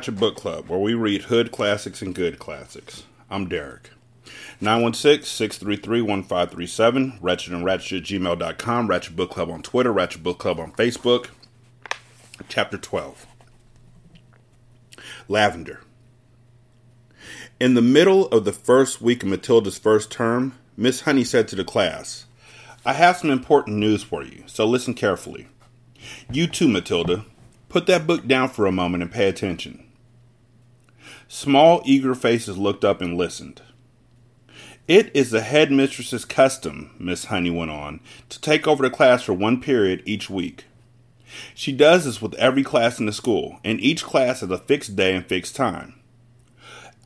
Ratchet Book Club, where we read hood classics and good classics. I'm Derek. 916-633-1537, Wretched and Ratchet gmail.com, Ratchet Book Club on Twitter, Ratchet Book Club on Facebook. Chapter 12. Lavender. In the middle of the first week of Matilda's first term, Miss Honey said to the class, I have some important news for you, so listen carefully. You too, Matilda. Put that book down for a moment and pay attention. Small, eager faces looked up and listened. It is the headmistress's custom, Miss Honey went on, to take over the class for one period each week. She does this with every class in the school, and each class has a fixed day and fixed time.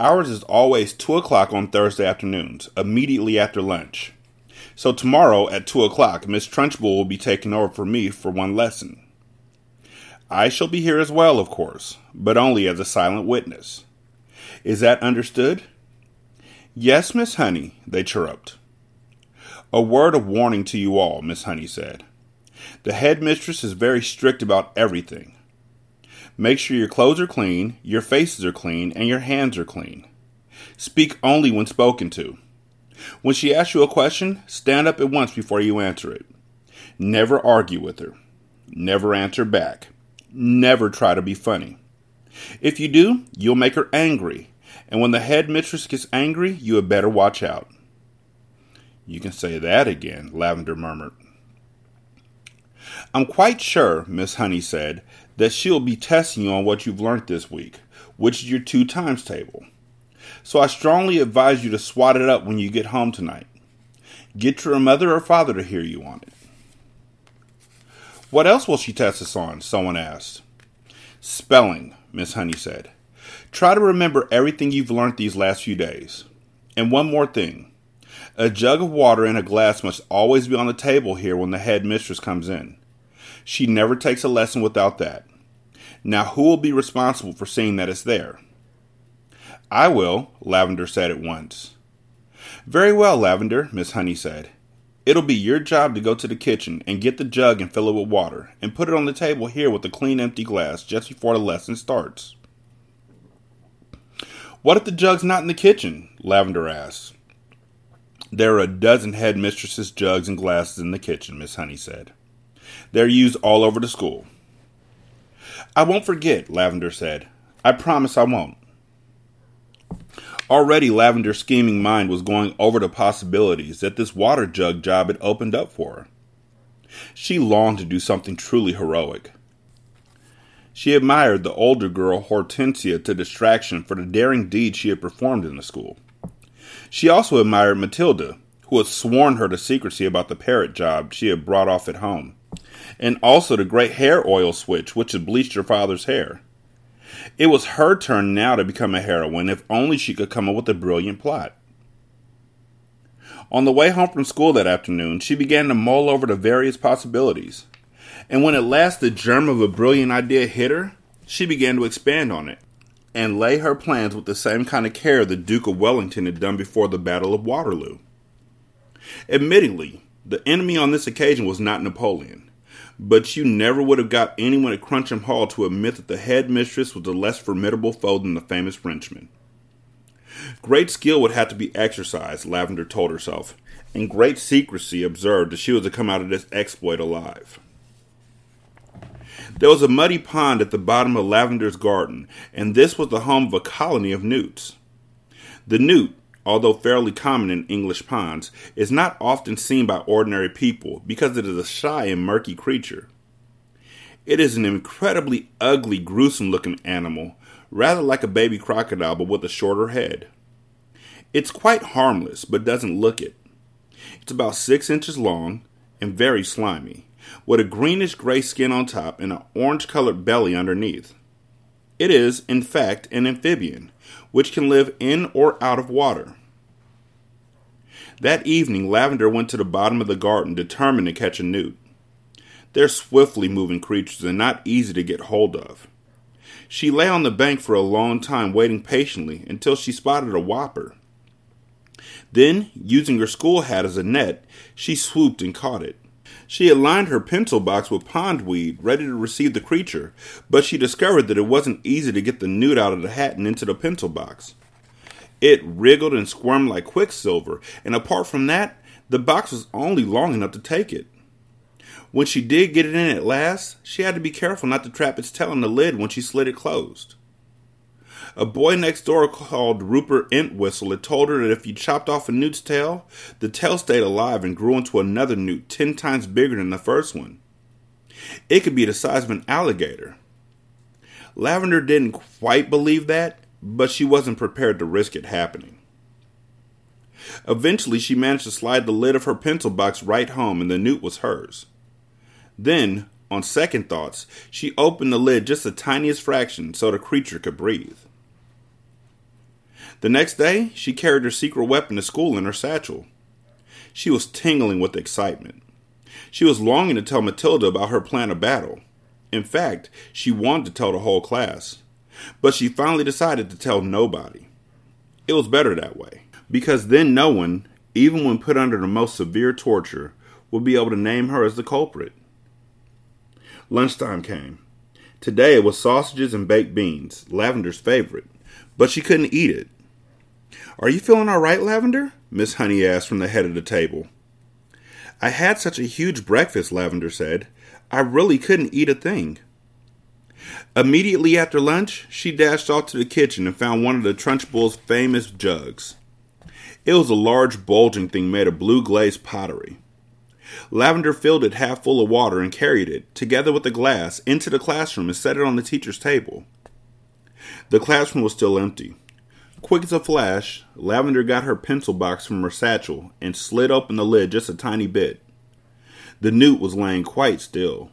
Ours is always 2 o'clock on Thursday afternoons, immediately after lunch. So tomorrow at 2 o'clock, Miss Trunchbull will be taking over for me for one lesson. I shall be here as well, of course, but only as a silent witness. Is that understood? Yes, Miss Honey, they chirruped. A word of warning to you all, Miss Honey said. The headmistress is very strict about everything. Make sure your clothes are clean, your faces are clean, and your hands are clean. Speak only when spoken to. When she asks you a question, stand up at once before you answer it. Never argue with her. Never answer back. Never try to be funny. If you do, you'll make her angry, and when the headmistress gets angry, you had better watch out. You can say that again, Lavender murmured. I'm quite sure, Miss Honey said, that she'll be testing you on what you've learned this week, which is your two times table. So I strongly advise you to swat it up when you get home tonight. Get your mother or father to hear you on it. What else will she test us on? Someone asked. Spelling, Miss Honey said. Try to remember everything you've learned these last few days. And one more thing. A jug of water and a glass must always be on the table here when the head mistress comes in. She never takes a lesson without that. Now, who will be responsible for seeing that it's there? I will, Lavender said at once. Very well, Lavender, Miss Honey said. It'll be your job to go to the kitchen and get the jug and fill it with water, and put it on the table here with a clean empty glass just before the lesson starts. What if the jug's not in the kitchen? Lavender asked. There are a dozen headmistresses' jugs and glasses in the kitchen, Miss Honey said. They're used all over the school. I won't forget, Lavender said. I promise I won't. Already, Lavender's scheming mind was going over the possibilities that this water jug job had opened up for her. She longed to do something truly heroic. She admired the older girl Hortensia to distraction for the daring deed she had performed in the school. She also admired Matilda, who had sworn her to secrecy about the parrot job she had brought off at home, and also the great hair oil switch which had bleached her father's hair. It was her turn now to become a heroine if only she could come up with a brilliant plot. On the way home from school that afternoon, she began to mull over the various possibilities. And when at last the germ of a brilliant idea hit her, she began to expand on it and lay her plans with the same kind of care the Duke of Wellington had done before the Battle of Waterloo. Admittingly, the enemy on this occasion was not Napoleon, but you never would have got anyone at Crunchem Hall to admit that the headmistress was a less formidable foe than the famous Frenchman. Great skill would have to be exercised, Lavender told herself, and great secrecy observed if she was to come out of this exploit alive. There was a muddy pond at the bottom of Lavender's garden, and this was the home of a colony of newts. The newt, although fairly common in English ponds, is not often seen by ordinary people because it is a shy and murky creature. It is an incredibly ugly, gruesome looking animal, rather like a baby crocodile but with a shorter head. It's quite harmless, but doesn't look it. It's about six inches long and very slimy, with a greenish gray skin on top and an orange colored belly underneath. It is, in fact, an amphibian, which can live in or out of water. That evening, Lavender went to the bottom of the garden determined to catch a newt. They're swiftly moving creatures and not easy to get hold of. She lay on the bank for a long time, waiting patiently until she spotted a whopper. Then, using her school hat as a net, she swooped and caught it. She had lined her pencil box with pondweed, ready to receive the creature, but she discovered that it wasn't easy to get the newt out of the hat and into the pencil box. It wriggled and squirmed like quicksilver, and apart from that, the box was only long enough to take it. When she did get it in at last, she had to be careful not to trap its tail in the lid when she slid it closed. A boy next door called Rupert Entwistle had told her that if you chopped off a newt's tail, the tail stayed alive and grew into another newt ten times bigger than the first one. It could be the size of an alligator. Lavender didn't quite believe that, but she wasn't prepared to risk it happening. Eventually, she managed to slide the lid of her pencil box right home, and the newt was hers. Then, on second thoughts, she opened the lid just the tiniest fraction so the creature could breathe. The next day, she carried her secret weapon to school in her satchel. She was tingling with excitement. She was longing to tell Matilda about her plan of battle. In fact, she wanted to tell the whole class. But she finally decided to tell nobody. It was better that way, because then no one, even when put under the most severe torture, would be able to name her as the culprit. Lunchtime came. Today it was sausages and baked beans, Lavender's favorite, but she couldn't eat it. Are you feeling all right, Lavender? Miss Honey asked from the head of the table. I had such a huge breakfast, Lavender said. I really couldn't eat a thing. Immediately after lunch, she dashed off to the kitchen and found one of the Trunchbull's famous jugs. It was a large, bulging thing made of blue glazed pottery. Lavender filled it half full of water and carried it, together with the glass, into the classroom and set it on the teacher's table. The classroom was still empty. Quick as a flash, Lavender got her pencil box from her satchel and slid open the lid just a tiny bit. The newt was laying quite still.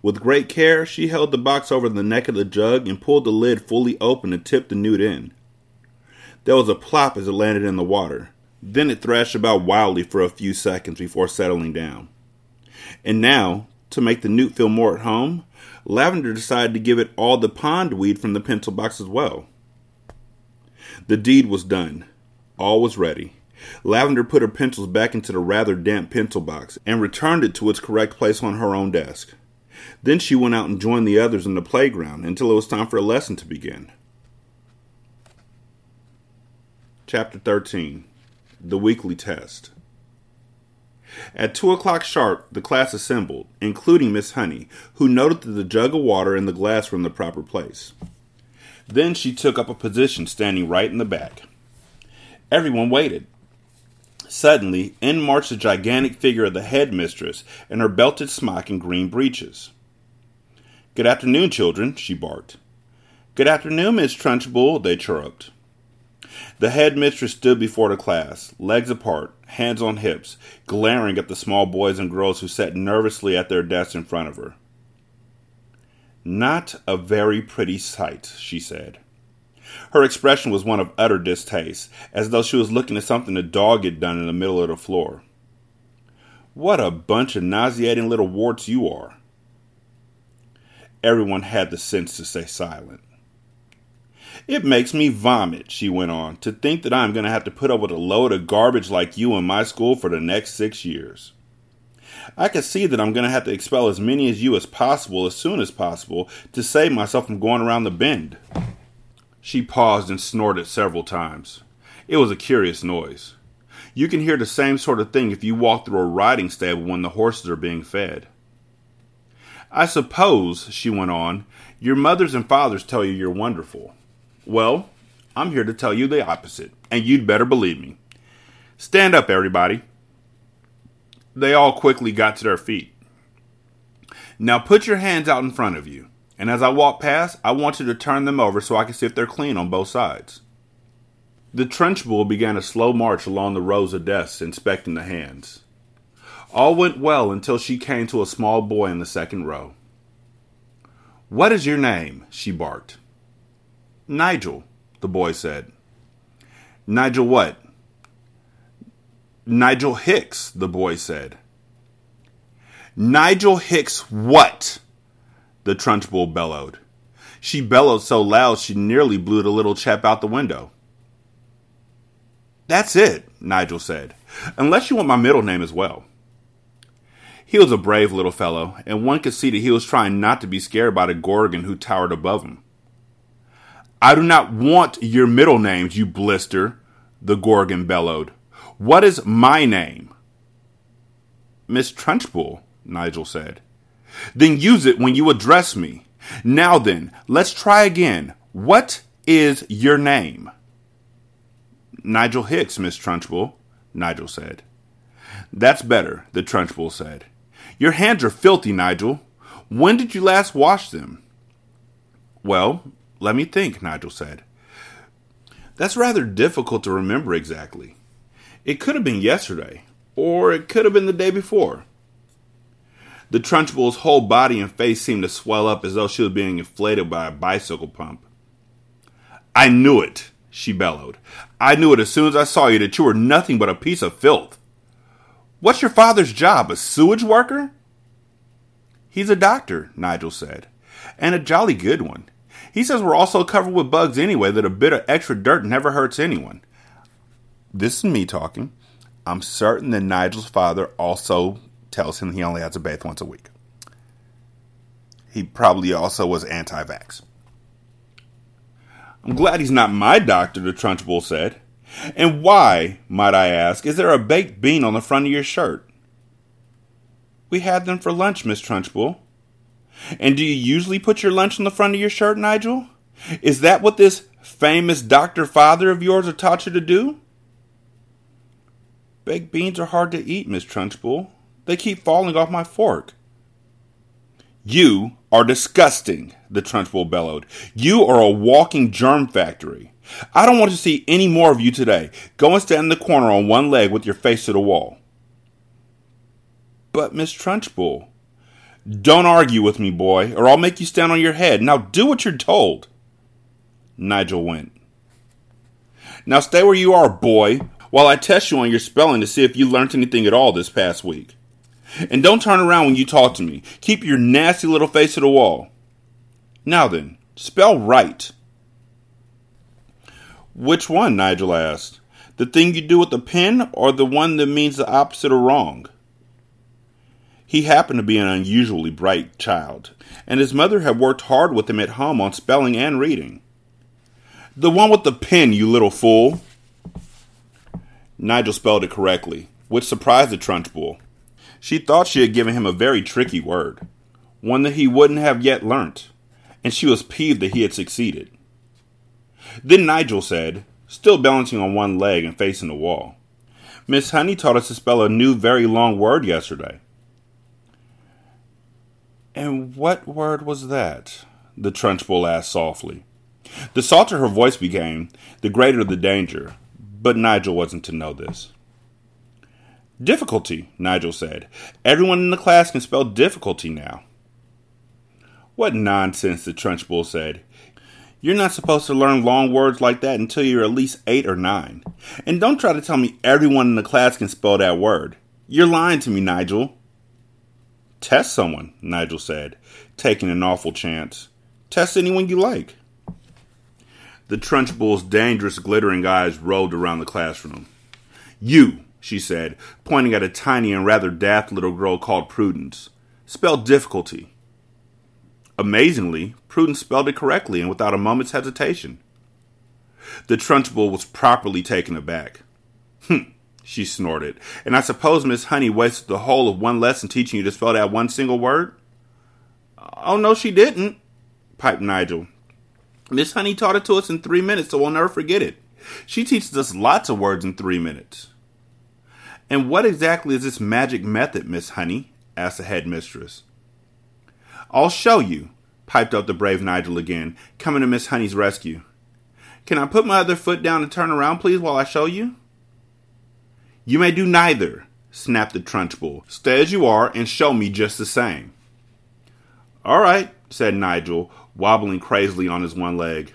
With great care, she held the box over the neck of the jug and pulled the lid fully open to tip the newt in. There was a plop as it landed in the water. Then it thrashed about wildly for a few seconds before settling down. And now, to make the newt feel more at home, Lavender decided to give it all the pondweed from the pencil box as well. The deed was done. All was ready. Lavender put her pencils back into the rather damp pencil box and returned it to its correct place on her own desk. Then she went out and joined the others in the playground until it was time for a lesson to begin. Chapter 13 The Weekly Test At two o'clock sharp, the class assembled, including Miss Honey, who noted that the jug of water and the glass were in the proper place. Then she took up a position standing right in the back. Everyone waited. Suddenly, in marched the gigantic figure of the headmistress in her belted smock and green breeches. Good afternoon, children, she barked. Good afternoon, Miss Trunchbull, they chirruped. The headmistress stood before the class, legs apart, hands on hips, glaring at the small boys and girls who sat nervously at their desks in front of her. Not a very pretty sight, she said. Her expression was one of utter distaste, as though she was looking at something a dog had done in the middle of the floor. What a bunch of nauseating little warts you are. Everyone had the sense to stay silent. It makes me vomit, she went on, to think that I'm going to have to put up with a load of garbage like you in my school for the next six years. I can see that I'm going to have to expel as many as you as possible as soon as possible to save myself from going around the bend. She paused and snorted several times. It was a curious noise. You can hear the same sort of thing if you walk through a riding stable when the horses are being fed. I suppose, she went on, your mothers and fathers tell you you're wonderful. Well, I'm here to tell you the opposite, and you'd better believe me. Stand up, everybody. They all quickly got to their feet. Now put your hands out in front of you, and as I walk past, I want you to turn them over so I can see if they're clean on both sides. The Trunchbull began a slow march along the rows of desks, inspecting the hands. All went well until she came to a small boy in the second row. What is your name? she barked. Nigel, the boy said. Nigel what? Nigel Hicks, the boy said. Nigel Hicks what? The Trunchbull bellowed. She bellowed so loud she nearly blew the little chap out the window. That's it, Nigel said, unless you want my middle name as well. He was a brave little fellow, and one could see that he was trying not to be scared by the Gorgon who towered above him. I do not want your middle names, you blister, the Gorgon bellowed. What is my name? Miss Trunchbull, Nigel said. Then use it when you address me. Now then, let's try again. What is your name? Nigel Hicks, Miss Trunchbull, Nigel said. That's better, the Trunchbull said. Your hands are filthy, Nigel. When did you last wash them? Well, let me think, Nigel said. That's rather difficult to remember exactly. It could have been yesterday, or it could have been the day before. The Trunchbull's whole body and face seemed to swell up as though she was being inflated by a bicycle pump. I knew it, she bellowed. I knew it as soon as I saw you that you were nothing but a piece of filth. What's your father's job, a sewage worker? He's a doctor, Nigel said, and a jolly good one. He says we're all so covered with bugs anyway that a bit of extra dirt never hurts anyone. This is me talking. I'm certain that Nigel's father also tells him he only has to bathe once a week. He probably also was anti vax. I'm glad he's not my doctor, the Trunchbull said. And why, might I ask, is there a baked bean on the front of your shirt? We had them for lunch, Miss Trunchbull. And do you usually put your lunch on the front of your shirt, Nigel? Is that what this famous doctor father of yours taught you to do? Baked beans are hard to eat, Miss Trunchbull. They keep falling off my fork. You are disgusting, the Trunchbull bellowed. You are a walking germ factory. I don't want to see any more of you today. Go and stand in the corner on one leg with your face to the wall. But, Miss Trunchbull, don't argue with me, boy, or I'll make you stand on your head. Now do what you're told. Nigel went. Now stay where you are, boy, while I test you on your spelling to see if you learned anything at all this past week. And don't turn around when you talk to me. Keep your nasty little face to the wall. Now then, spell right. Which one? Nigel asked. The thing you do with the pen or the one that means the opposite of wrong? He happened to be an unusually bright child, and his mother had worked hard with him at home on spelling and reading. The one with the pen, you little fool. Nigel spelled it correctly, which surprised the Trunchbull. She thought she had given him a very tricky word, one that he wouldn't have yet learnt, and she was peeved that he had succeeded. Then Nigel said, still balancing on one leg and facing the wall, Miss Honey taught us to spell a new very long word yesterday. And what word was that? the Trunchbull asked softly. The softer her voice became, the greater the danger, but Nigel wasn't to know this. Difficulty, Nigel said. Everyone in the class can spell difficulty now. What nonsense, the Trunchbull said. You're not supposed to learn long words like that until you're at least eight or nine. And don't try to tell me everyone in the class can spell that word. You're lying to me, Nigel. Test someone, Nigel said, taking an awful chance. Test anyone you like. The Trunchbull's dangerous, glittering eyes rolled around the classroom. You, she said, pointing at a tiny and rather daft little girl called Prudence. Spell difficulty. Amazingly, Prudence spelled it correctly and without a moment's hesitation. The Trunchbull was properly taken aback. Hm, she snorted. And I suppose Miss Honey wasted the whole of one lesson teaching you to spell that one single word? Oh, no, she didn't, piped Nigel. Miss Honey taught it to us in three minutes, so we'll never forget it. She teaches us lots of words in three minutes. And what exactly is this magic method, Miss Honey? asked the headmistress. I'll show you, piped up the brave Nigel again, coming to Miss Honey's rescue. Can I put my other foot down and turn around, please, while I show you? You may do neither, snapped the Trunchbull. Stay as you are and show me just the same. All right, said Nigel, wobbling crazily on his one leg.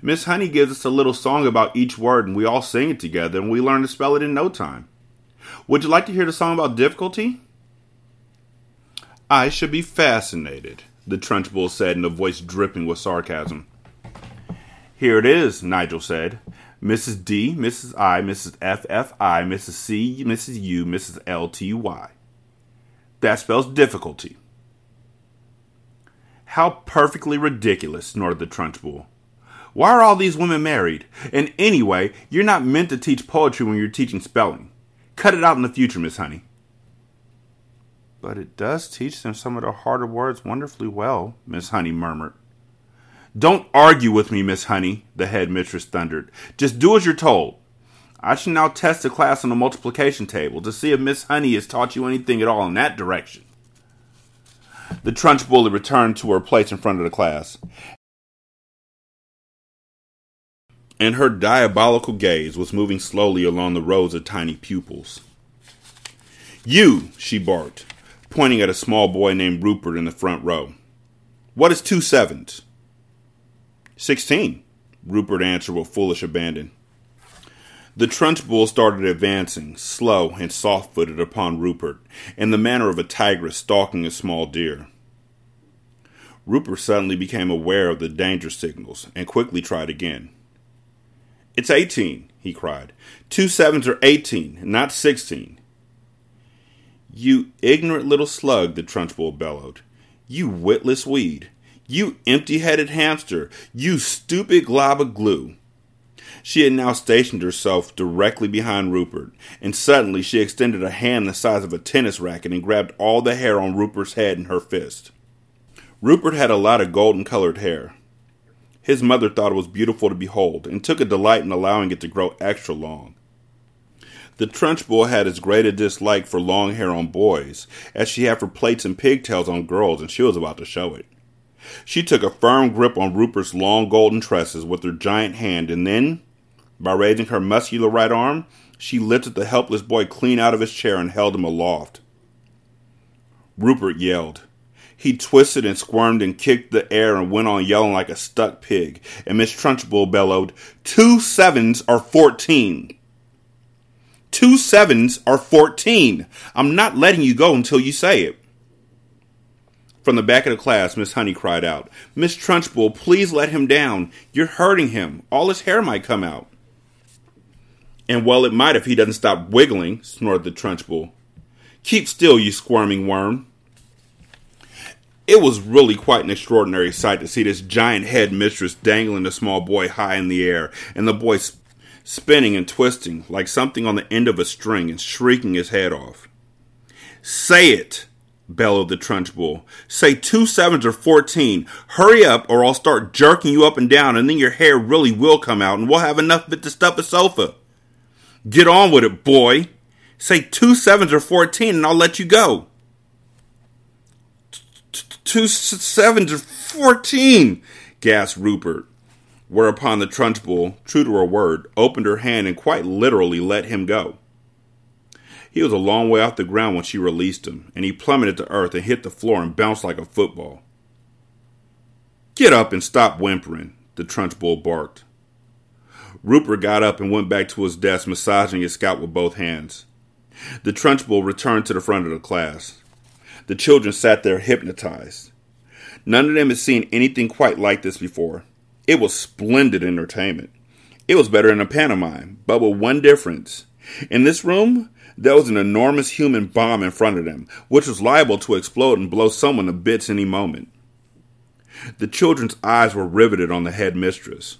Miss Honey gives us a little song about each word, and we all sing it together, and we learn to spell it in no time. Would you like to hear the song about difficulty? I should be fascinated, the Trunchbull said in a voice dripping with sarcasm. Here it is, Nigel said. Mrs. D, Mrs. I, Mrs. F, F, I, Mrs. C, Mrs. U, Mrs. L, T, Y. That spells difficulty. How perfectly ridiculous, snorted the Trunchbull. Why are all these women married? And anyway, you're not meant to teach poetry when you're teaching spelling. Cut it out in the future, Miss Honey. But it does teach them some of the harder words wonderfully well, Miss Honey murmured. Don't argue with me, Miss Honey, the head mistress thundered. Just do as you're told. I shall now test the class on the multiplication table to see if Miss Honey has taught you anything at all in that direction. The Trunchbull returned to her place in front of the class, and her diabolical gaze was moving slowly along the rows of tiny pupils. You, she barked, pointing at a small boy named Rupert in the front row. What is two sevens? Sixteen, Rupert answered with foolish abandon. The Trunchbull started advancing, slow and soft footed, upon Rupert, in the manner of a tigress stalking a small deer. Rupert suddenly became aware of the danger signals and quickly tried again. It's 18, he cried. Two sevens are 18, not 16. You ignorant little slug, the Trunchbull bellowed. You witless weed. You empty headed hamster. You stupid glob of glue. She had now stationed herself directly behind Rupert, and suddenly she extended a hand the size of a tennis racket and grabbed all the hair on Rupert's head in her fist. Rupert had a lot of golden colored hair. His mother thought it was beautiful to behold and took a delight in allowing it to grow extra long. The Trunchbull had as great a dislike for long hair on boys as she had for plaits and pigtails on girls, and she was about to show it. She took a firm grip on Rupert's long golden tresses with her giant hand, and then, by raising her muscular right arm, she lifted the helpless boy clean out of his chair and held him aloft. Rupert yelled. He twisted and squirmed and kicked the air and went on yelling like a stuck pig, and Miss Trunchbull bellowed, Two sevens are fourteen. Two sevens are fourteen. I'm not letting you go until you say it. From the back of the class, Miss Honey cried out, Miss Trunchbull, please let him down. You're hurting him. All his hair might come out. And well, it might if he doesn't stop wiggling, snorted the Trunchbull. Keep still, you squirming worm. It was really quite an extraordinary sight to see this giant head mistress dangling the small boy high in the air, and the boy sp- spinning and twisting like something on the end of a string and shrieking his head off. Say it, bellowed the Trunchbull. Say two sevens or fourteen. Hurry up, or I'll start jerking you up and down, and then your hair really will come out, and we'll have enough of it to stuff a sofa. Get on with it, boy. Say two sevens or fourteen, and I'll let you go two sevens or fourteen, gasped Rupert. Whereupon the Trunchbull, true to her word, opened her hand and quite literally let him go. He was a long way off the ground when she released him, and he plummeted to earth and hit the floor and bounced like a football. Get up and stop whimpering, the Trunchbull barked. Rupert got up and went back to his desk, massaging his scalp with both hands. The Trunchbull returned to the front of the class. The children sat there hypnotized. None of them had seen anything quite like this before. It was splendid entertainment. It was better than a pantomime, but with one difference. In this room, there was an enormous human bomb in front of them, which was liable to explode and blow someone to bits any moment. The children's eyes were riveted on the head mistress.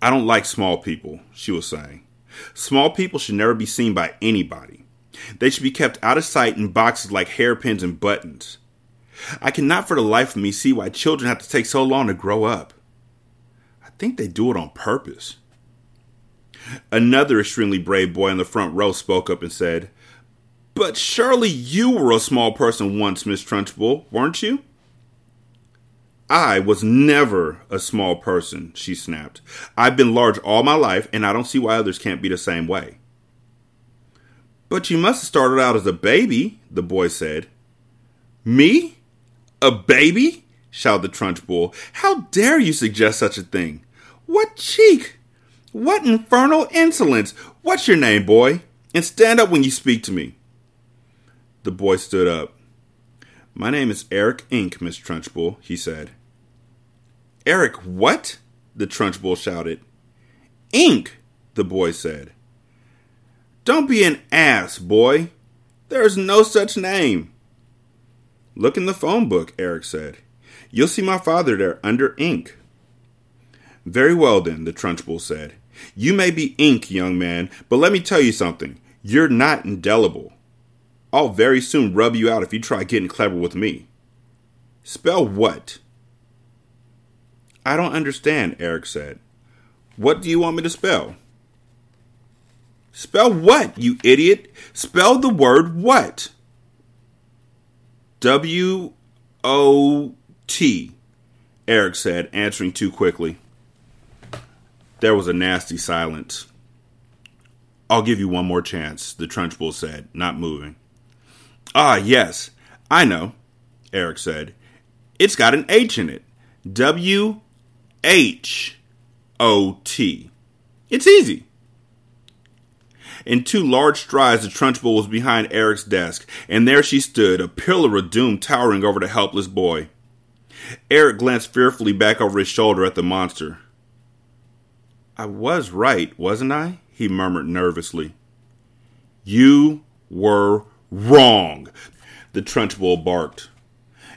I don't like small people, she was saying. Small people should never be seen by anybody. They should be kept out of sight in boxes like hairpins and buttons. I cannot for the life of me see why children have to take so long to grow up. I think they do it on purpose. Another extremely brave boy in the front row spoke up and said, But surely you were a small person once, Miss Trunchbull, weren't you? I was never a small person, she snapped. I've been large all my life, and I don't see why others can't be the same way. But you must have started out as a baby, the boy said. Me? A baby? shouted the Trunchbull. How dare you suggest such a thing? What cheek! What infernal insolence! What's your name, boy? And stand up when you speak to me. The boy stood up. My name is Eric Ink, Miss Trunchbull, he said. Eric what? the Trunchbull shouted. Ink, the boy said. Don't be an ass, boy. There is no such name. Look in the phone book, Eric said. You'll see my father there under ink. Very well, then, the Trunchbull said. You may be ink, young man, but let me tell you something. You're not indelible. I'll very soon rub you out if you try getting clever with me. Spell what? I don't understand, Eric said. What do you want me to spell? Spell what, you idiot? Spell the word what? W O T, Eric said, answering too quickly. There was a nasty silence. I'll give you one more chance, the Trunchbull said, not moving. Ah, yes, I know, Eric said. It's got an H in it. W H O T. It's easy. In two large strides, the Trunchbull was behind Eric's desk, and there she stood, a pillar of doom towering over the helpless boy. Eric glanced fearfully back over his shoulder at the monster. I was right, wasn't I? he murmured nervously. You were wrong, the Trunchbull barked.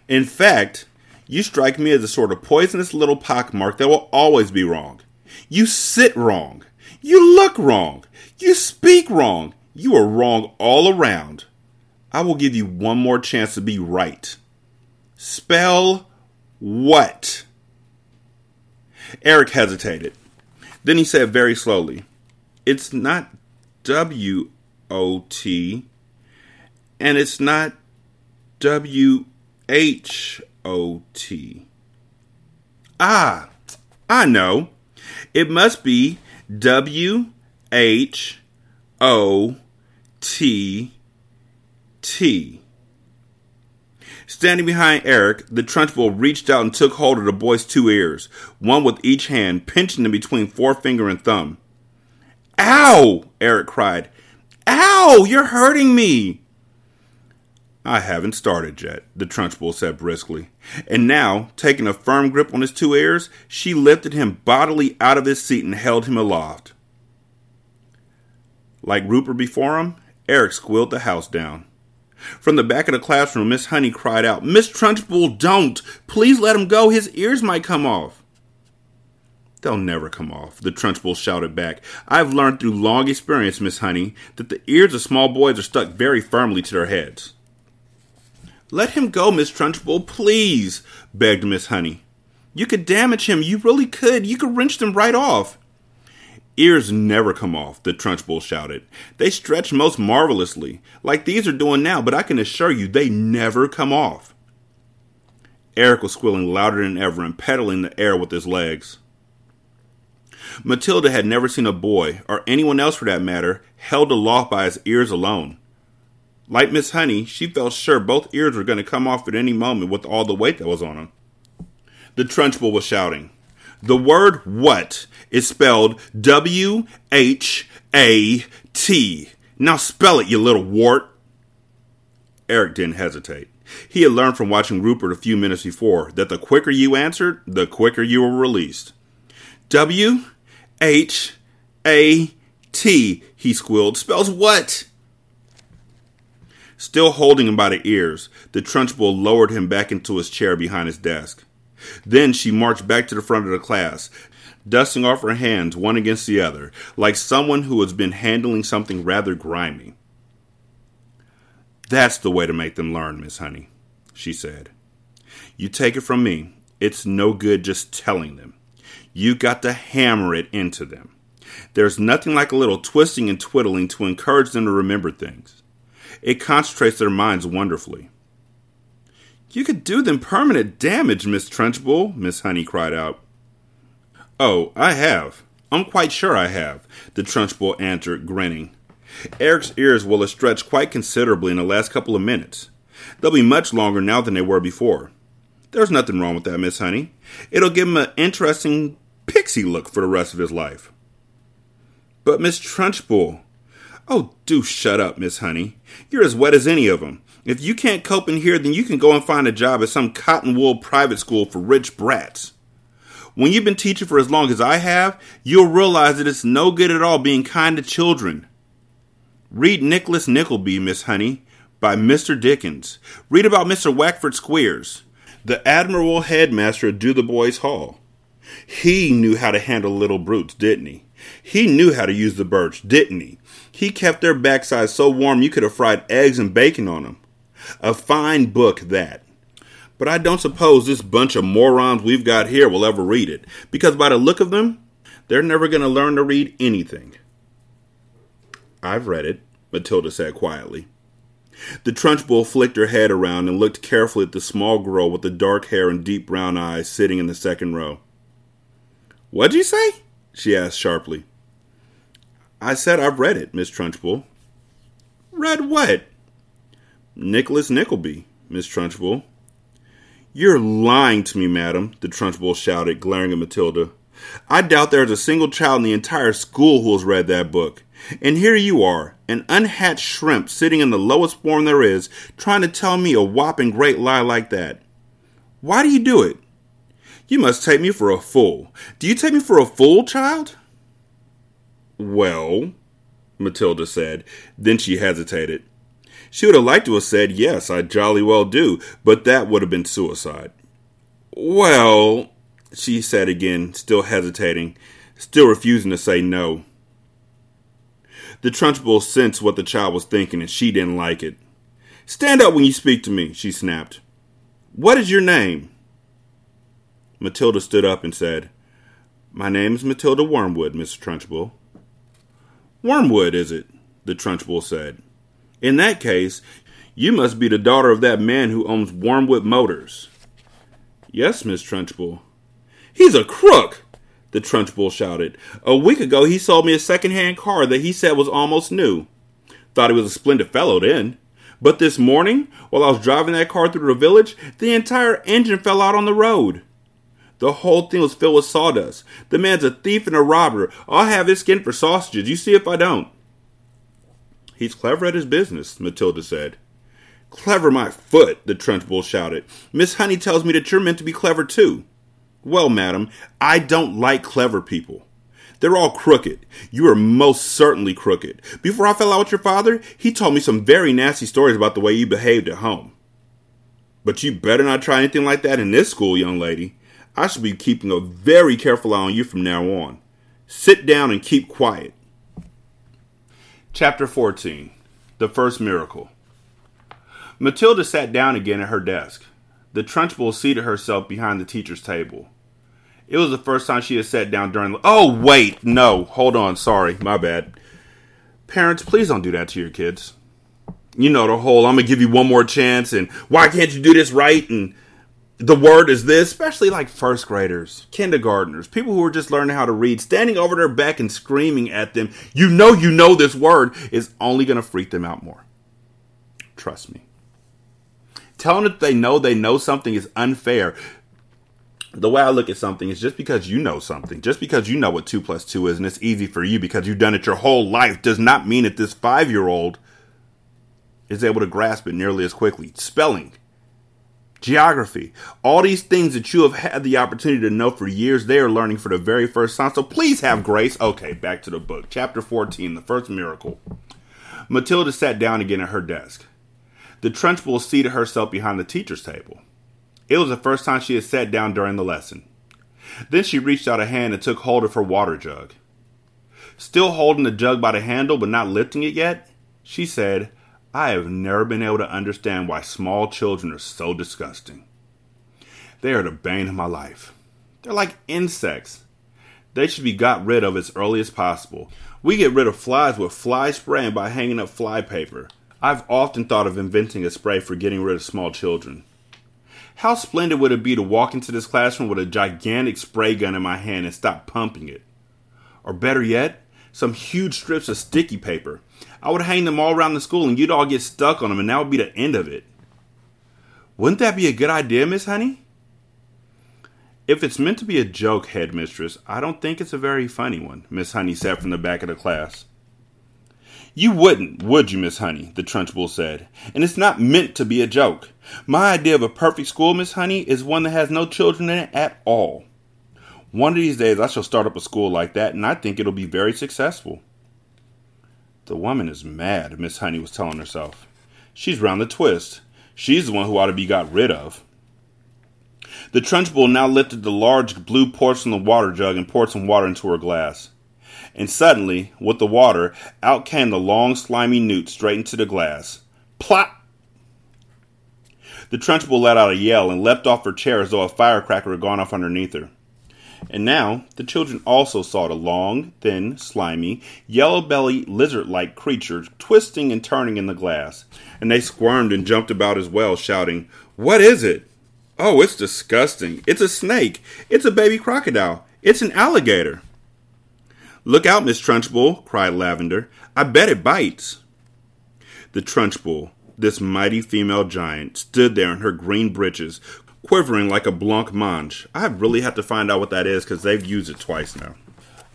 In fact, you strike me as the sort of poisonous little pockmark that will always be wrong. You sit wrong. You look wrong. You speak wrong. You are wrong all around. I will give you one more chance to be right. Spell what? Eric hesitated. Then he said very slowly, It's not W O T, and it's not W H O T. Ah, I know. It must be W H O T T. Standing behind Eric, the Trunchbull reached out and took hold of the boy's two ears, one with each hand, pinching them between forefinger and thumb. Ow! Eric cried. Ow! You're hurting me! I haven't started yet, the Trunchbull said briskly. And now, taking a firm grip on his two ears, she lifted him bodily out of his seat and held him aloft. Like Rupert before him, Eric squealed the house down. From the back of the classroom, Miss Honey cried out, Miss Trunchbull, don't! Please let him go. His ears might come off. They'll never come off, the Trunchbull shouted back. I've learned through long experience, Miss Honey, that the ears of small boys are stuck very firmly to their heads. Let him go, Miss Trunchbull, please, begged Miss Honey. You could damage him. You really could. You could wrench them right off. Ears never come off, the Trunchbull shouted. They stretch most marvelously, like these are doing now, but I can assure you they never come off. Eric was squealing louder than ever and pedaling the air with his legs. Matilda had never seen a boy, or anyone else for that matter, held aloft by his ears alone. Like Miss Honey, she felt sure both ears were going to come off at any moment with all the weight that was on them. The Trunchbull was shouting. The word what is spelled W H A T. Now spell it, you little wart. Eric didn't hesitate. He had learned from watching Rupert a few minutes before that the quicker you answered, the quicker you were released. W H A T, he squealed. Spells what? Still holding him by the ears, the Trunchbull lowered him back into his chair behind his desk. Then she marched back to the front of the class, dusting off her hands one against the other, like someone who has been handling something rather grimy. That's the way to make them learn, Miss Honey, she said. You take it from me, it's no good just telling them. You got to hammer it into them. There's nothing like a little twisting and twiddling to encourage them to remember things. It concentrates their minds wonderfully. You could do them permanent damage, Miss Trunchbull, Miss Honey cried out. Oh, I have. I'm quite sure I have, the Trunchbull answered, grinning. Eric's ears will have stretched quite considerably in the last couple of minutes. They'll be much longer now than they were before. There's nothing wrong with that, Miss Honey. It'll give him an interesting pixie look for the rest of his life. But Miss Trunchbull. Oh, do shut up, Miss Honey. You're as wet as any of 'em. If you can't cope in here, then you can go and find a job at some cotton wool private school for rich brats. When you've been teaching for as long as I have, you'll realize that it's no good at all being kind to children. Read Nicholas Nickleby, Miss Honey. by Mr. Dickens. Read about Mr. Wackford Squeers, the admirable headmaster at Dotheboys Hall. He knew how to handle little brutes, didn't he? He knew how to use the birch, didn't he? He kept their backsides so warm you could have fried eggs and bacon on them. A fine book, that. But I don't suppose this bunch of morons we've got here will ever read it, because by the look of them, they're never going to learn to read anything. I've read it, Matilda said quietly. The Trunchbull flicked her head around and looked carefully at the small girl with the dark hair and deep brown eyes sitting in the second row. What'd you say? she asked sharply. I said I've read it, Miss Trunchbull. Read what? Nicholas Nickleby, Miss Trunchbull. You're lying to me, madam, the Trunchbull shouted, glaring at Matilda. I doubt there is a single child in the entire school who has read that book. And here you are, an unhatched shrimp sitting in the lowest form there is, trying to tell me a whopping great lie like that. Why do you do it? You must take me for a fool. Do you take me for a fool, child? Well, Matilda said. Then she hesitated. She would have liked to have said, Yes, I jolly well do, but that would have been suicide. Well, she said again, still hesitating, still refusing to say no. The Trunchbull sensed what the child was thinking, and she didn't like it. Stand up when you speak to me, she snapped. What is your name? Matilda stood up and said, My name is Matilda Wormwood, Mr. Trunchbull. Wormwood, is it? the Trunchbull said. In that case, you must be the daughter of that man who owns Wormwood Motors. Yes, Miss Trunchbull. He's a crook, the Trunchbull shouted. A week ago, he sold me a second-hand car that he said was almost new. Thought he was a splendid fellow then. But this morning, while I was driving that car through the village, the entire engine fell out on the road. The whole thing was filled with sawdust. The man's a thief and a robber. I'll have his skin for sausages. You see if I don't. He's clever at his business, Matilda said. Clever my foot, the Trunchbull shouted. Miss Honey tells me that you're meant to be clever too. Well, madam, I don't like clever people. They're all crooked. You are most certainly crooked. Before I fell out with your father, he told me some very nasty stories about the way you behaved at home. But you better not try anything like that in this school, young lady. I shall be keeping a very careful eye on you from now on. Sit down and keep quiet. Chapter 14 The First Miracle Matilda sat down again at her desk. The Trunchbull seated herself behind the teacher's table. It was the first time she had sat down during. Oh, wait, no, hold on, sorry, my bad. Parents, please don't do that to your kids. You know the whole I'm gonna give you one more chance, and why can't you do this right? And the word is this, especially like first graders, kindergartners, people who are just learning how to read, standing over their back and screaming at them, you know, you know this word is only gonna freak them out more. Trust me. Telling them that they know they know something is unfair. The way I look at something is just because you know something, just because you know what 2 plus 2 is and it's easy for you because you've done it your whole life, does not mean that this five year old is able to grasp it nearly as quickly. Spelling, geography, all these things that you have had the opportunity to know for years, they are learning for the very first time. So please have grace. Okay, back to the book. Chapter 14 The First Miracle. Matilda sat down again at her desk. The Trunchbull seated herself behind the teacher's table. It was the first time she had sat down during the lesson. Then she reached out a hand and took hold of her water jug. Still holding the jug by the handle but not lifting it yet, she said, I have never been able to understand why small children are so disgusting. They are the bane of my life. They're like insects. They should be got rid of as early as possible. We get rid of flies with fly spray and by hanging up fly paper. I've often thought of inventing a spray for getting rid of small children. How splendid would it be to walk into this classroom with a gigantic spray gun in my hand and stop pumping it? Or better yet, some huge strips of sticky paper. I would hang them all around the school and you'd all get stuck on them and that would be the end of it. Wouldn't that be a good idea, Miss Honey? If it's meant to be a joke, headmistress, I don't think it's a very funny one, Miss Honey said from the back of the class. You wouldn't, would you, Miss Honey? the Trunchbull said. And it's not meant to be a joke. My idea of a perfect school, Miss Honey, is one that has no children in it at all. One of these days I shall start up a school like that, and I think it'll be very successful. The woman is mad, Miss Honey was telling herself. She's round the twist. She's the one who ought to be got rid of. The Trunchbull now lifted the large blue porcelain from the water jug and poured some water into her glass. And suddenly, with the water, out came the long, slimy newt straight into the glass. Plop! The Trunchbull let out a yell and leapt off her chair as though a firecracker had gone off underneath her. And now the children also saw the long, thin, slimy, yellow bellied, lizard like creature twisting and turning in the glass. And they squirmed and jumped about as well, shouting, What is it? Oh, it's disgusting. It's a snake. It's a baby crocodile. It's an alligator. Look out, Miss Trunchbull, cried Lavender. I bet it bites. The Trunchbull, this mighty female giant, stood there in her green breeches, quivering like a blanc mange. I really have to find out what that is because they've used it twice now.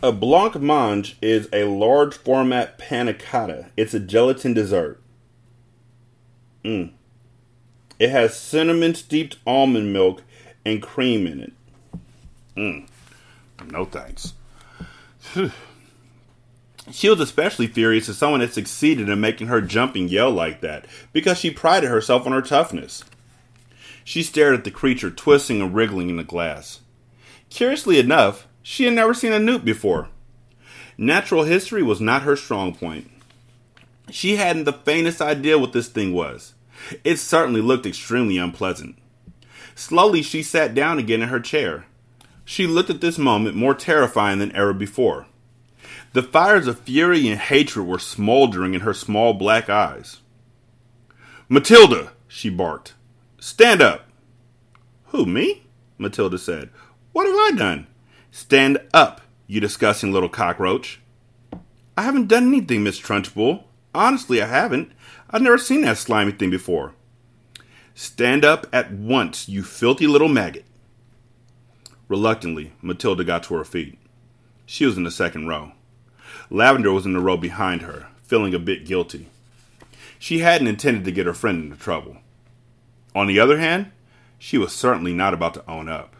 A blanc mange is a large format panna cotta. It's a gelatin dessert. Mmm. It has cinnamon steeped almond milk and cream in it. Mmm. No thanks. she was especially furious that someone had succeeded in making her jump and yell like that because she prided herself on her toughness. She stared at the creature twisting and wriggling in the glass. Curiously enough, she had never seen a newt before. Natural history was not her strong point. She hadn't the faintest idea what this thing was. It certainly looked extremely unpleasant. Slowly, she sat down again in her chair. She looked at this moment more terrifying than ever before. The fires of fury and hatred were smoldering in her small black eyes. Matilda, she barked. Stand up. Who, me? Matilda said. What have I done? Stand up, you disgusting little cockroach. I haven't done anything, Miss Trunchbull. Honestly, I haven't. I've never seen that slimy thing before. Stand up at once, you filthy little maggot. Reluctantly, Matilda got to her feet. She was in the second row. Lavender was in the row behind her, feeling a bit guilty. She hadn't intended to get her friend into trouble. On the other hand, she was certainly not about to own up.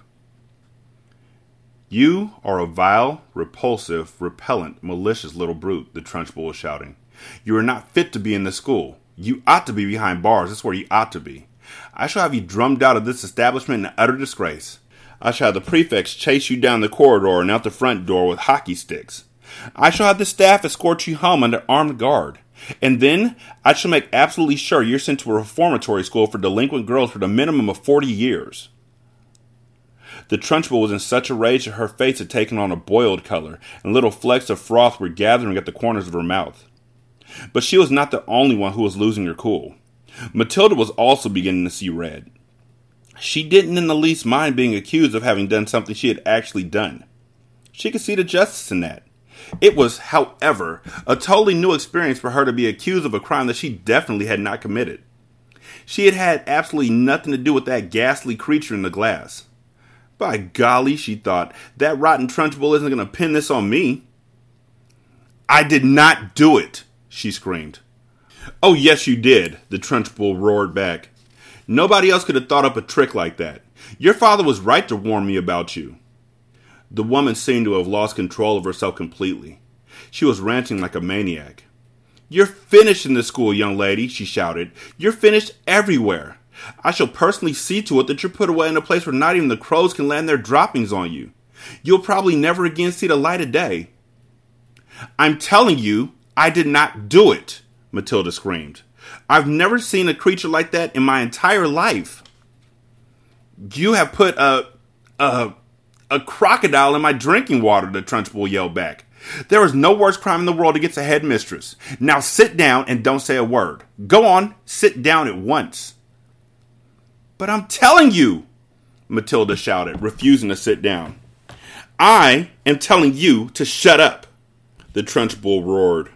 You are a vile, repulsive, repellent, malicious little brute, the Trunchbull was shouting. You are not fit to be in this school. You ought to be behind bars. That's where you ought to be. I shall have you drummed out of this establishment in utter disgrace. I shall have the prefects chase you down the corridor and out the front door with hockey sticks. I shall have the staff escort you home under armed guard. And then I shall make absolutely sure you're sent to a reformatory school for delinquent girls for the minimum of 40 years. The Trunchbull was in such a rage that her face had taken on a boiled color, and little flecks of froth were gathering at the corners of her mouth. But she was not the only one who was losing her cool. Matilda was also beginning to see red. She didn't in the least mind being accused of having done something she had actually done. She could see the justice in that. It was, however, a totally new experience for her to be accused of a crime that she definitely had not committed. She had had absolutely nothing to do with that ghastly creature in the glass. By golly, she thought, that rotten Trunchbull isn't going to pin this on me. I did not do it, she screamed. Oh, yes, you did, the Trunchbull roared back. Nobody else could have thought up a trick like that. Your father was right to warn me about you. The woman seemed to have lost control of herself completely. She was ranting like a maniac. You're finished in this school, young lady, she shouted. You're finished everywhere. I shall personally see to it that you're put away in a place where not even the crows can land their droppings on you. You'll probably never again see the light of day. I'm telling you, I did not do it, Matilda screamed. I've never seen a creature like that in my entire life. You have put a, a, a crocodile in my drinking water, the Trunchbull yelled back. There is no worse crime in the world against a headmistress. Now sit down and don't say a word. Go on, sit down at once. But I'm telling you, Matilda shouted, refusing to sit down. I am telling you to shut up, the Trunchbull roared.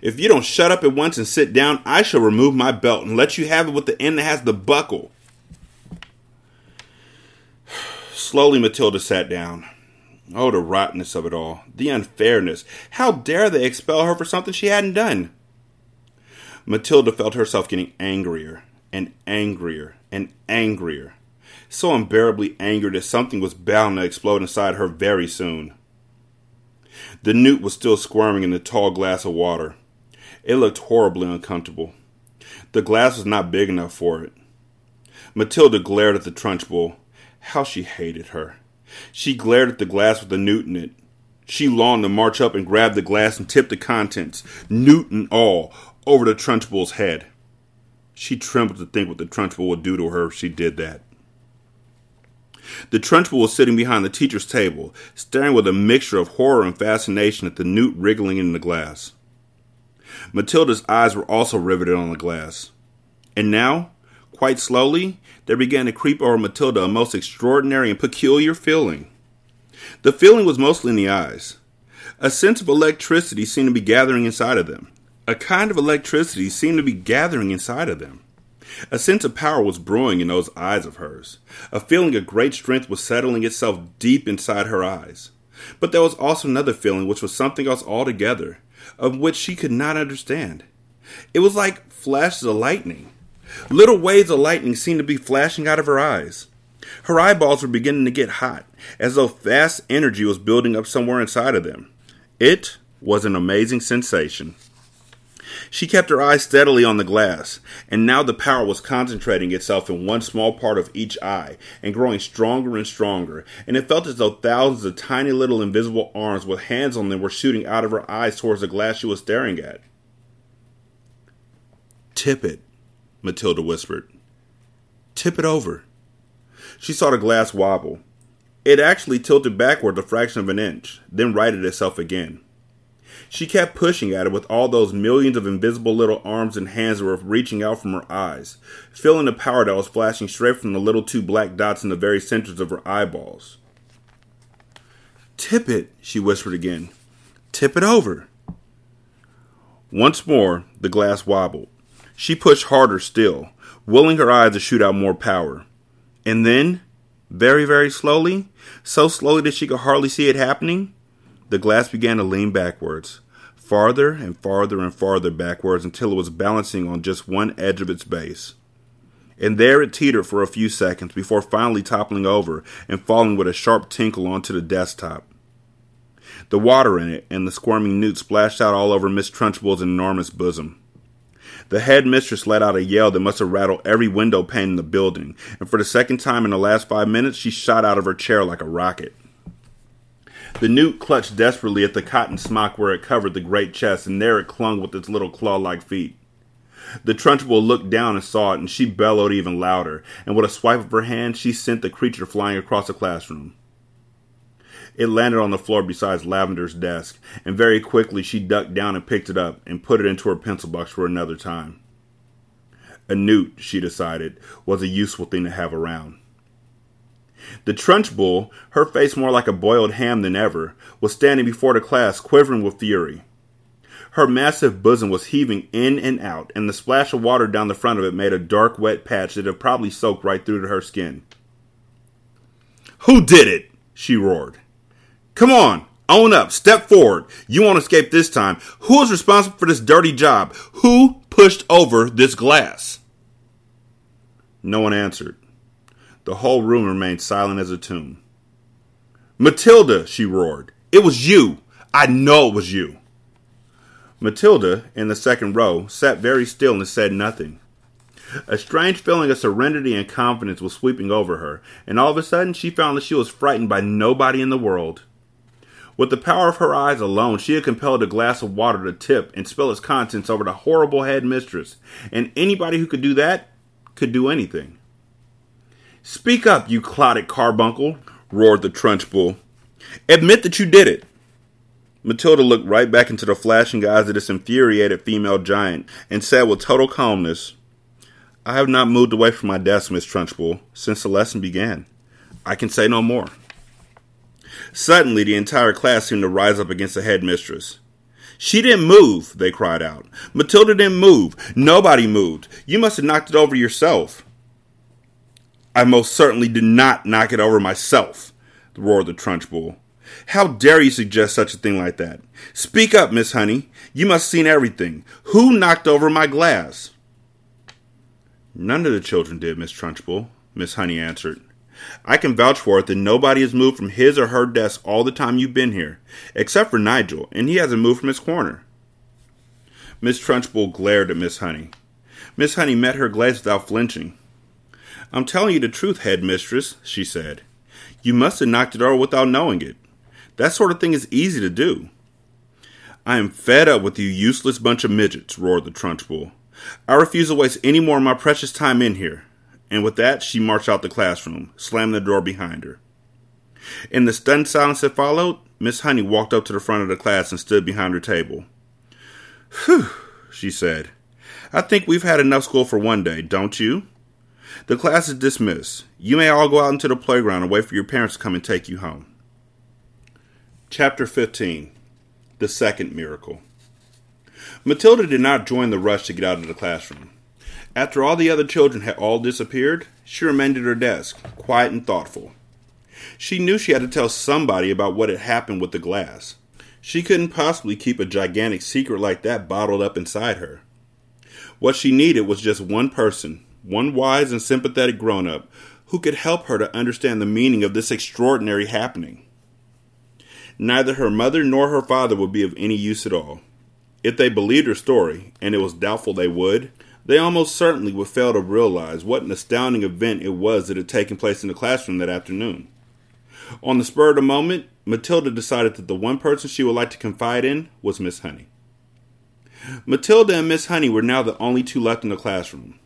If you don't shut up at once and sit down, I shall remove my belt and let you have it with the end that has the buckle. Slowly, Matilda sat down. Oh, the rottenness of it all. The unfairness. How dare they expel her for something she hadn't done? Matilda felt herself getting angrier and angrier and angrier. So unbearably angry that something was bound to explode inside her very soon. The newt was still squirming in the tall glass of water. It looked horribly uncomfortable. The glass was not big enough for it. Matilda glared at the Trunchbull. How she hated her. She glared at the glass with the newt in it. She longed to march up and grab the glass and tip the contents, newt and all, over the Trunchbull's head. She trembled to think what the Trunchbull would do to her if she did that. The Trunchbull was sitting behind the teacher's table, staring with a mixture of horror and fascination at the newt wriggling in the glass. Matilda's eyes were also riveted on the glass. And now, quite slowly, there began to creep over Matilda a most extraordinary and peculiar feeling. The feeling was mostly in the eyes. A sense of electricity seemed to be gathering inside of them. A kind of electricity seemed to be gathering inside of them. A sense of power was brewing in those eyes of hers. A feeling of great strength was settling itself deep inside her eyes. But there was also another feeling which was something else altogether, of which she could not understand. It was like flashes of lightning. Little waves of lightning seemed to be flashing out of her eyes. Her eyeballs were beginning to get hot, as though fast energy was building up somewhere inside of them. It was an amazing sensation. She kept her eyes steadily on the glass, and now the power was concentrating itself in one small part of each eye and growing stronger and stronger, and it felt as though thousands of tiny little invisible arms with hands on them were shooting out of her eyes towards the glass she was staring at. Tip it, Matilda whispered. Tip it over. She saw the glass wobble. It actually tilted backward a fraction of an inch, then righted itself again. She kept pushing at it with all those millions of invisible little arms and hands that were reaching out from her eyes, feeling the power that was flashing straight from the little two black dots in the very centers of her eyeballs. Tip it, she whispered again. Tip it over. Once more, the glass wobbled. She pushed harder still, willing her eyes to shoot out more power. And then, very, very slowly, so slowly that she could hardly see it happening, the glass began to lean backwards, farther and farther and farther backwards until it was balancing on just one edge of its base. And there it teetered for a few seconds before finally toppling over and falling with a sharp tinkle onto the desktop. The water in it and the squirming newt splashed out all over Miss Trunchbull's enormous bosom. The head mistress let out a yell that must have rattled every window pane in the building, and for the second time in the last five minutes she shot out of her chair like a rocket. The newt clutched desperately at the cotton smock where it covered the great chest, and there it clung with its little claw like feet. The Trunchbull looked down and saw it, and she bellowed even louder, and with a swipe of her hand, she sent the creature flying across the classroom. It landed on the floor beside Lavender's desk, and very quickly she ducked down and picked it up and put it into her pencil box for another time. A newt, she decided, was a useful thing to have around. The Trunchbull, her face more like a boiled ham than ever, was standing before the class, quivering with fury. Her massive bosom was heaving in and out, and the splash of water down the front of it made a dark, wet patch that had probably soaked right through to her skin. Who did it? she roared. Come on, own up, step forward. You won't escape this time. Who is responsible for this dirty job? Who pushed over this glass? No one answered. The whole room remained silent as a tomb. Matilda, she roared. It was you. I know it was you. Matilda, in the second row, sat very still and said nothing. A strange feeling of serenity and confidence was sweeping over her, and all of a sudden she found that she was frightened by nobody in the world. With the power of her eyes alone, she had compelled a glass of water to tip and spill its contents over the horrible head mistress, and anybody who could do that could do anything. Speak up, you clotted carbuncle, roared the Trunchbull. Admit that you did it. Matilda looked right back into the flashing eyes of this infuriated female giant and said with total calmness, I have not moved away from my desk, Miss Trunchbull, since the lesson began. I can say no more. Suddenly, the entire class seemed to rise up against the headmistress. She didn't move, they cried out. Matilda didn't move. Nobody moved. You must have knocked it over yourself. I most certainly did not knock it over myself, roared the Trunchbull. How dare you suggest such a thing like that? Speak up, Miss Honey. You must seen everything. Who knocked over my glass? None of the children did, Miss Trunchbull, Miss Honey answered. I can vouch for it that nobody has moved from his or her desk all the time you've been here, except for Nigel, and he hasn't moved from his corner. Miss Trunchbull glared at Miss Honey. Miss Honey met her glance without flinching. I'm telling you the truth, headmistress, she said. You must have knocked it over without knowing it. That sort of thing is easy to do. I am fed up with you useless bunch of midgets, roared the Trunchbull. I refuse to waste any more of my precious time in here. And with that, she marched out the classroom, slamming the door behind her. In the stunned silence that followed, Miss Honey walked up to the front of the class and stood behind her table. Whew, she said. I think we've had enough school for one day, don't you? The class is dismissed. You may all go out into the playground and wait for your parents to come and take you home. Chapter 15 The Second Miracle Matilda did not join the rush to get out of the classroom. After all the other children had all disappeared, she remained at her desk, quiet and thoughtful. She knew she had to tell somebody about what had happened with the glass. She couldn't possibly keep a gigantic secret like that bottled up inside her. What she needed was just one person, one wise and sympathetic grown up, who could help her to understand the meaning of this extraordinary happening. Neither her mother nor her father would be of any use at all. If they believed her story, and it was doubtful they would, they almost certainly would fail to realize what an astounding event it was that had taken place in the classroom that afternoon. On the spur of the moment, Matilda decided that the one person she would like to confide in was Miss Honey. Matilda and Miss Honey were now the only two left in the classroom.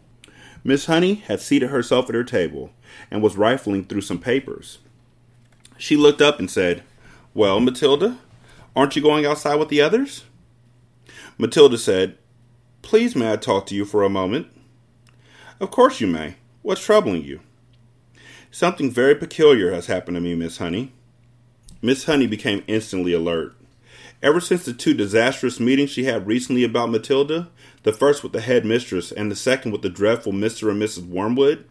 Miss Honey had seated herself at her table and was rifling through some papers. She looked up and said, Well, Matilda, aren't you going outside with the others? Matilda said, Please, may I talk to you for a moment? Of course you may. What's troubling you? Something very peculiar has happened to me, Miss Honey. Miss Honey became instantly alert. Ever since the two disastrous meetings she had recently about Matilda, the first with the head mistress and the second with the dreadful Mr. and Mrs. Wormwood,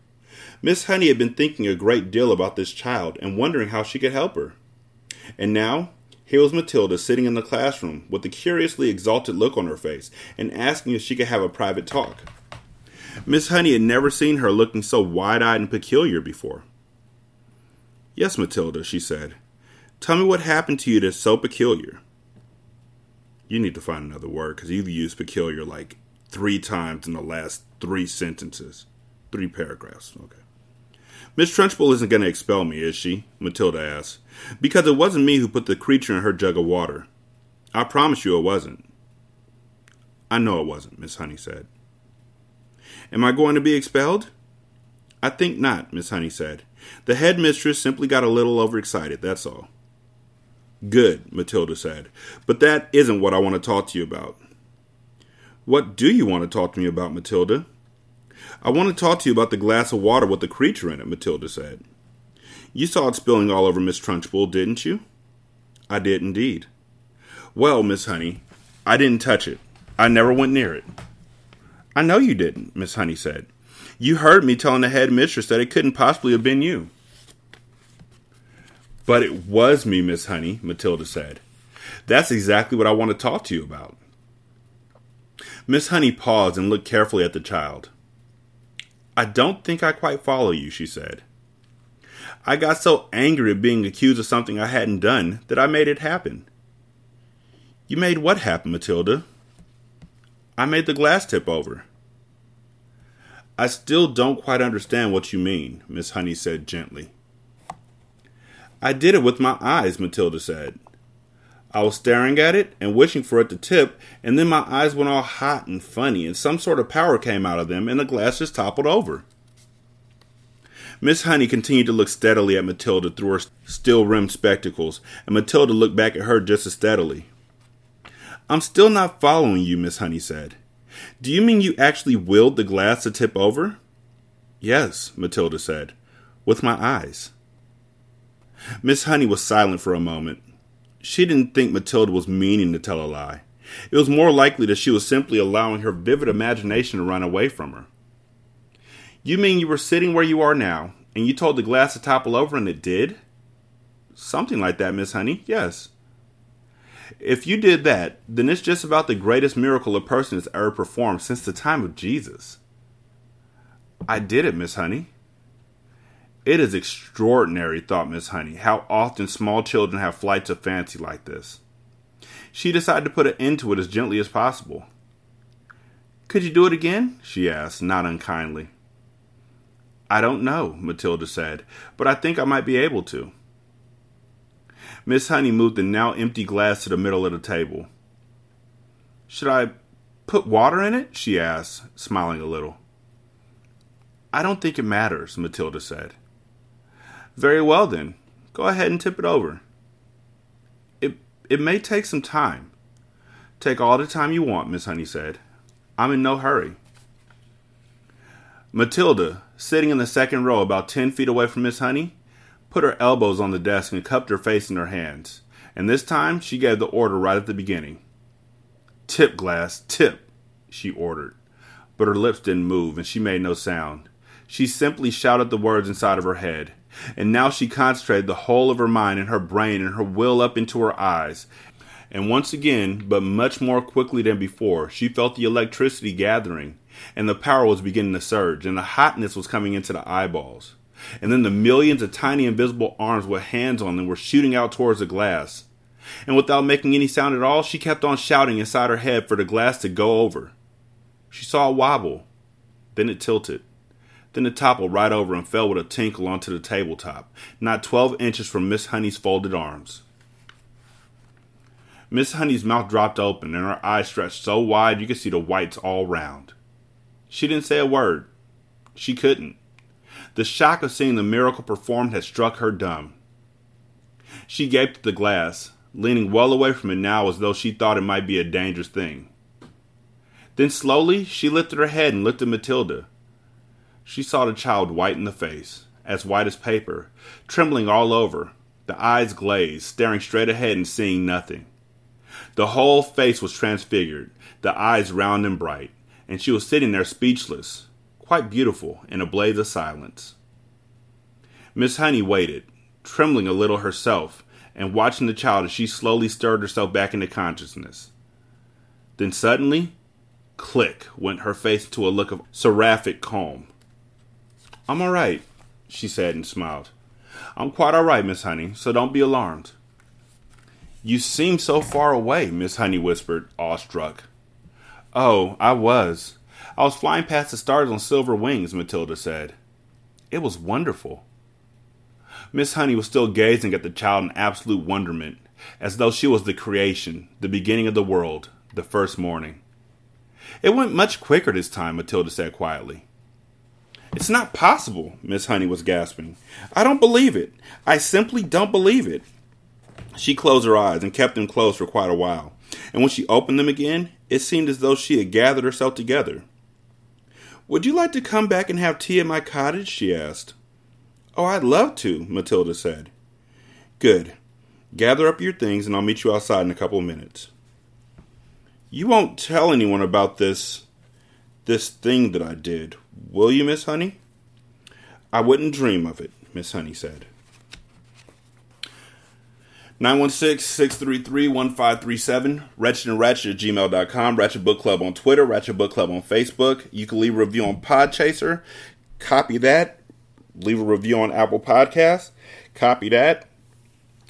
Miss Honey had been thinking a great deal about this child and wondering how she could help her. And now, here was Matilda sitting in the classroom with a curiously exalted look on her face and asking if she could have a private talk. Miss Honey had never seen her looking so wide eyed and peculiar before. Yes, Matilda, she said. Tell me what happened to you that's so peculiar. You need to find another word because you've used peculiar like three times in the last three sentences, three paragraphs. Okay. Miss Trunchbull isn't going to expel me, is she? Matilda asked. Because it wasn't me who put the creature in her jug of water. I promise you it wasn't. I know it wasn't, Miss Honey said. Am I going to be expelled? I think not, Miss Honey said. The headmistress simply got a little overexcited, that's all. Good, Matilda said. But that isn't what I want to talk to you about. What do you want to talk to me about, Matilda? I want to talk to you about the glass of water with the creature in it, Matilda said. You saw it spilling all over Miss Trunchbull, didn't you? I did indeed. Well, Miss Honey, I didn't touch it. I never went near it. I know you didn't, Miss Honey said. You heard me telling the head mistress that it couldn't possibly have been you. But it was me, Miss Honey, Matilda said. That's exactly what I want to talk to you about. Miss Honey paused and looked carefully at the child. I don't think I quite follow you, she said. I got so angry at being accused of something I hadn't done that I made it happen. You made what happen, Matilda? I made the glass tip over. I still don't quite understand what you mean, Miss Honey said gently. I did it with my eyes, Matilda said. I was staring at it and wishing for it to tip, and then my eyes went all hot and funny, and some sort of power came out of them, and the glass just toppled over. Miss Honey continued to look steadily at Matilda through her steel rimmed spectacles, and Matilda looked back at her just as steadily. I'm still not following you, Miss Honey said. Do you mean you actually willed the glass to tip over? Yes, Matilda said, with my eyes. Miss Honey was silent for a moment. She didn't think Matilda was meaning to tell a lie. It was more likely that she was simply allowing her vivid imagination to run away from her. You mean you were sitting where you are now, and you told the glass to topple over and it did? Something like that, Miss Honey, yes. If you did that, then it's just about the greatest miracle a person has ever performed since the time of Jesus. I did it, Miss Honey. It is extraordinary, thought Miss Honey, how often small children have flights of fancy like this. She decided to put an end to it as gently as possible. Could you do it again? she asked, not unkindly. I don't know, Matilda said, but I think I might be able to. Miss Honey moved the now empty glass to the middle of the table. Should I put water in it? she asked, smiling a little. I don't think it matters, Matilda said. Very well then. Go ahead and tip it over. It it may take some time. Take all the time you want, Miss Honey said. I'm in no hurry. Matilda, sitting in the second row about ten feet away from Miss Honey, put her elbows on the desk and cupped her face in her hands. And this time she gave the order right at the beginning. Tip glass, tip, she ordered. But her lips didn't move and she made no sound. She simply shouted the words inside of her head. And now she concentrated the whole of her mind and her brain and her will up into her eyes. And once again, but much more quickly than before, she felt the electricity gathering, and the power was beginning to surge, and the hotness was coming into the eyeballs. And then the millions of tiny invisible arms with hands on them were shooting out towards the glass. And without making any sound at all, she kept on shouting inside her head for the glass to go over. She saw it wobble. Then it tilted. Then it toppled right over and fell with a tinkle onto the tabletop, not twelve inches from Miss Honey's folded arms. Miss Honey's mouth dropped open and her eyes stretched so wide you could see the whites all round. She didn't say a word. She couldn't. The shock of seeing the miracle performed had struck her dumb. She gaped at the glass, leaning well away from it now as though she thought it might be a dangerous thing. Then slowly she lifted her head and looked at Matilda. She saw the child white in the face, as white as paper, trembling all over, the eyes glazed, staring straight ahead and seeing nothing. The whole face was transfigured, the eyes round and bright, and she was sitting there speechless, quite beautiful, in a blaze of silence. Miss Honey waited, trembling a little herself, and watching the child as she slowly stirred herself back into consciousness. Then suddenly, click, went her face to a look of seraphic calm. I'm all right, she said and smiled. I'm quite all right, Miss Honey, so don't be alarmed. You seem so far away, Miss Honey whispered, awestruck. Oh, I was. I was flying past the stars on silver wings, Matilda said. It was wonderful. Miss Honey was still gazing at the child in absolute wonderment, as though she was the creation, the beginning of the world, the first morning. It went much quicker this time, Matilda said quietly. It's not possible, Miss Honey was gasping. I don't believe it. I simply don't believe it. She closed her eyes and kept them closed for quite a while, and when she opened them again, it seemed as though she had gathered herself together. Would you like to come back and have tea at my cottage? she asked. Oh, I'd love to, Matilda said. Good. Gather up your things and I'll meet you outside in a couple of minutes. You won't tell anyone about this this thing that I did, will you, Miss Honey? I wouldn't dream of it, Miss Honey said. 916-633-1537, Wretched and Ratchet at gmail.com, Ratchet Book Club on Twitter, Ratchet Book Club on Facebook. You can leave a review on Podchaser. Copy that. Leave a review on Apple Podcasts. Copy that.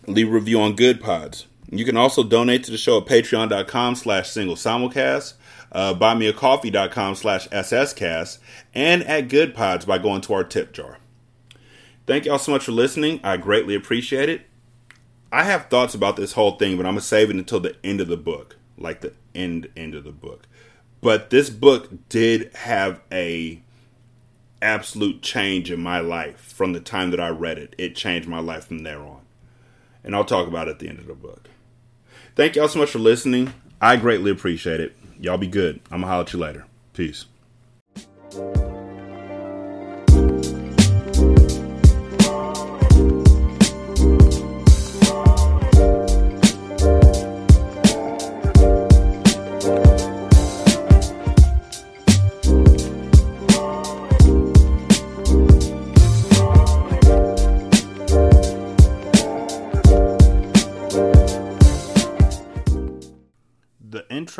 Leave a review on Good Pods. You can also donate to the show at patreon.com slash single simulcast, uh, buymeacoffee.com slash sscast, and at Good Pods by going to our tip jar. Thank y'all so much for listening. I greatly appreciate it. I have thoughts about this whole thing, but I'm gonna save it until the end of the book, like the end end of the book. But this book did have a absolute change in my life from the time that I read it. It changed my life from there on, and I'll talk about it at the end of the book. Thank y'all so much for listening. I greatly appreciate it. Y'all be good. I'm gonna holler at you later. Peace.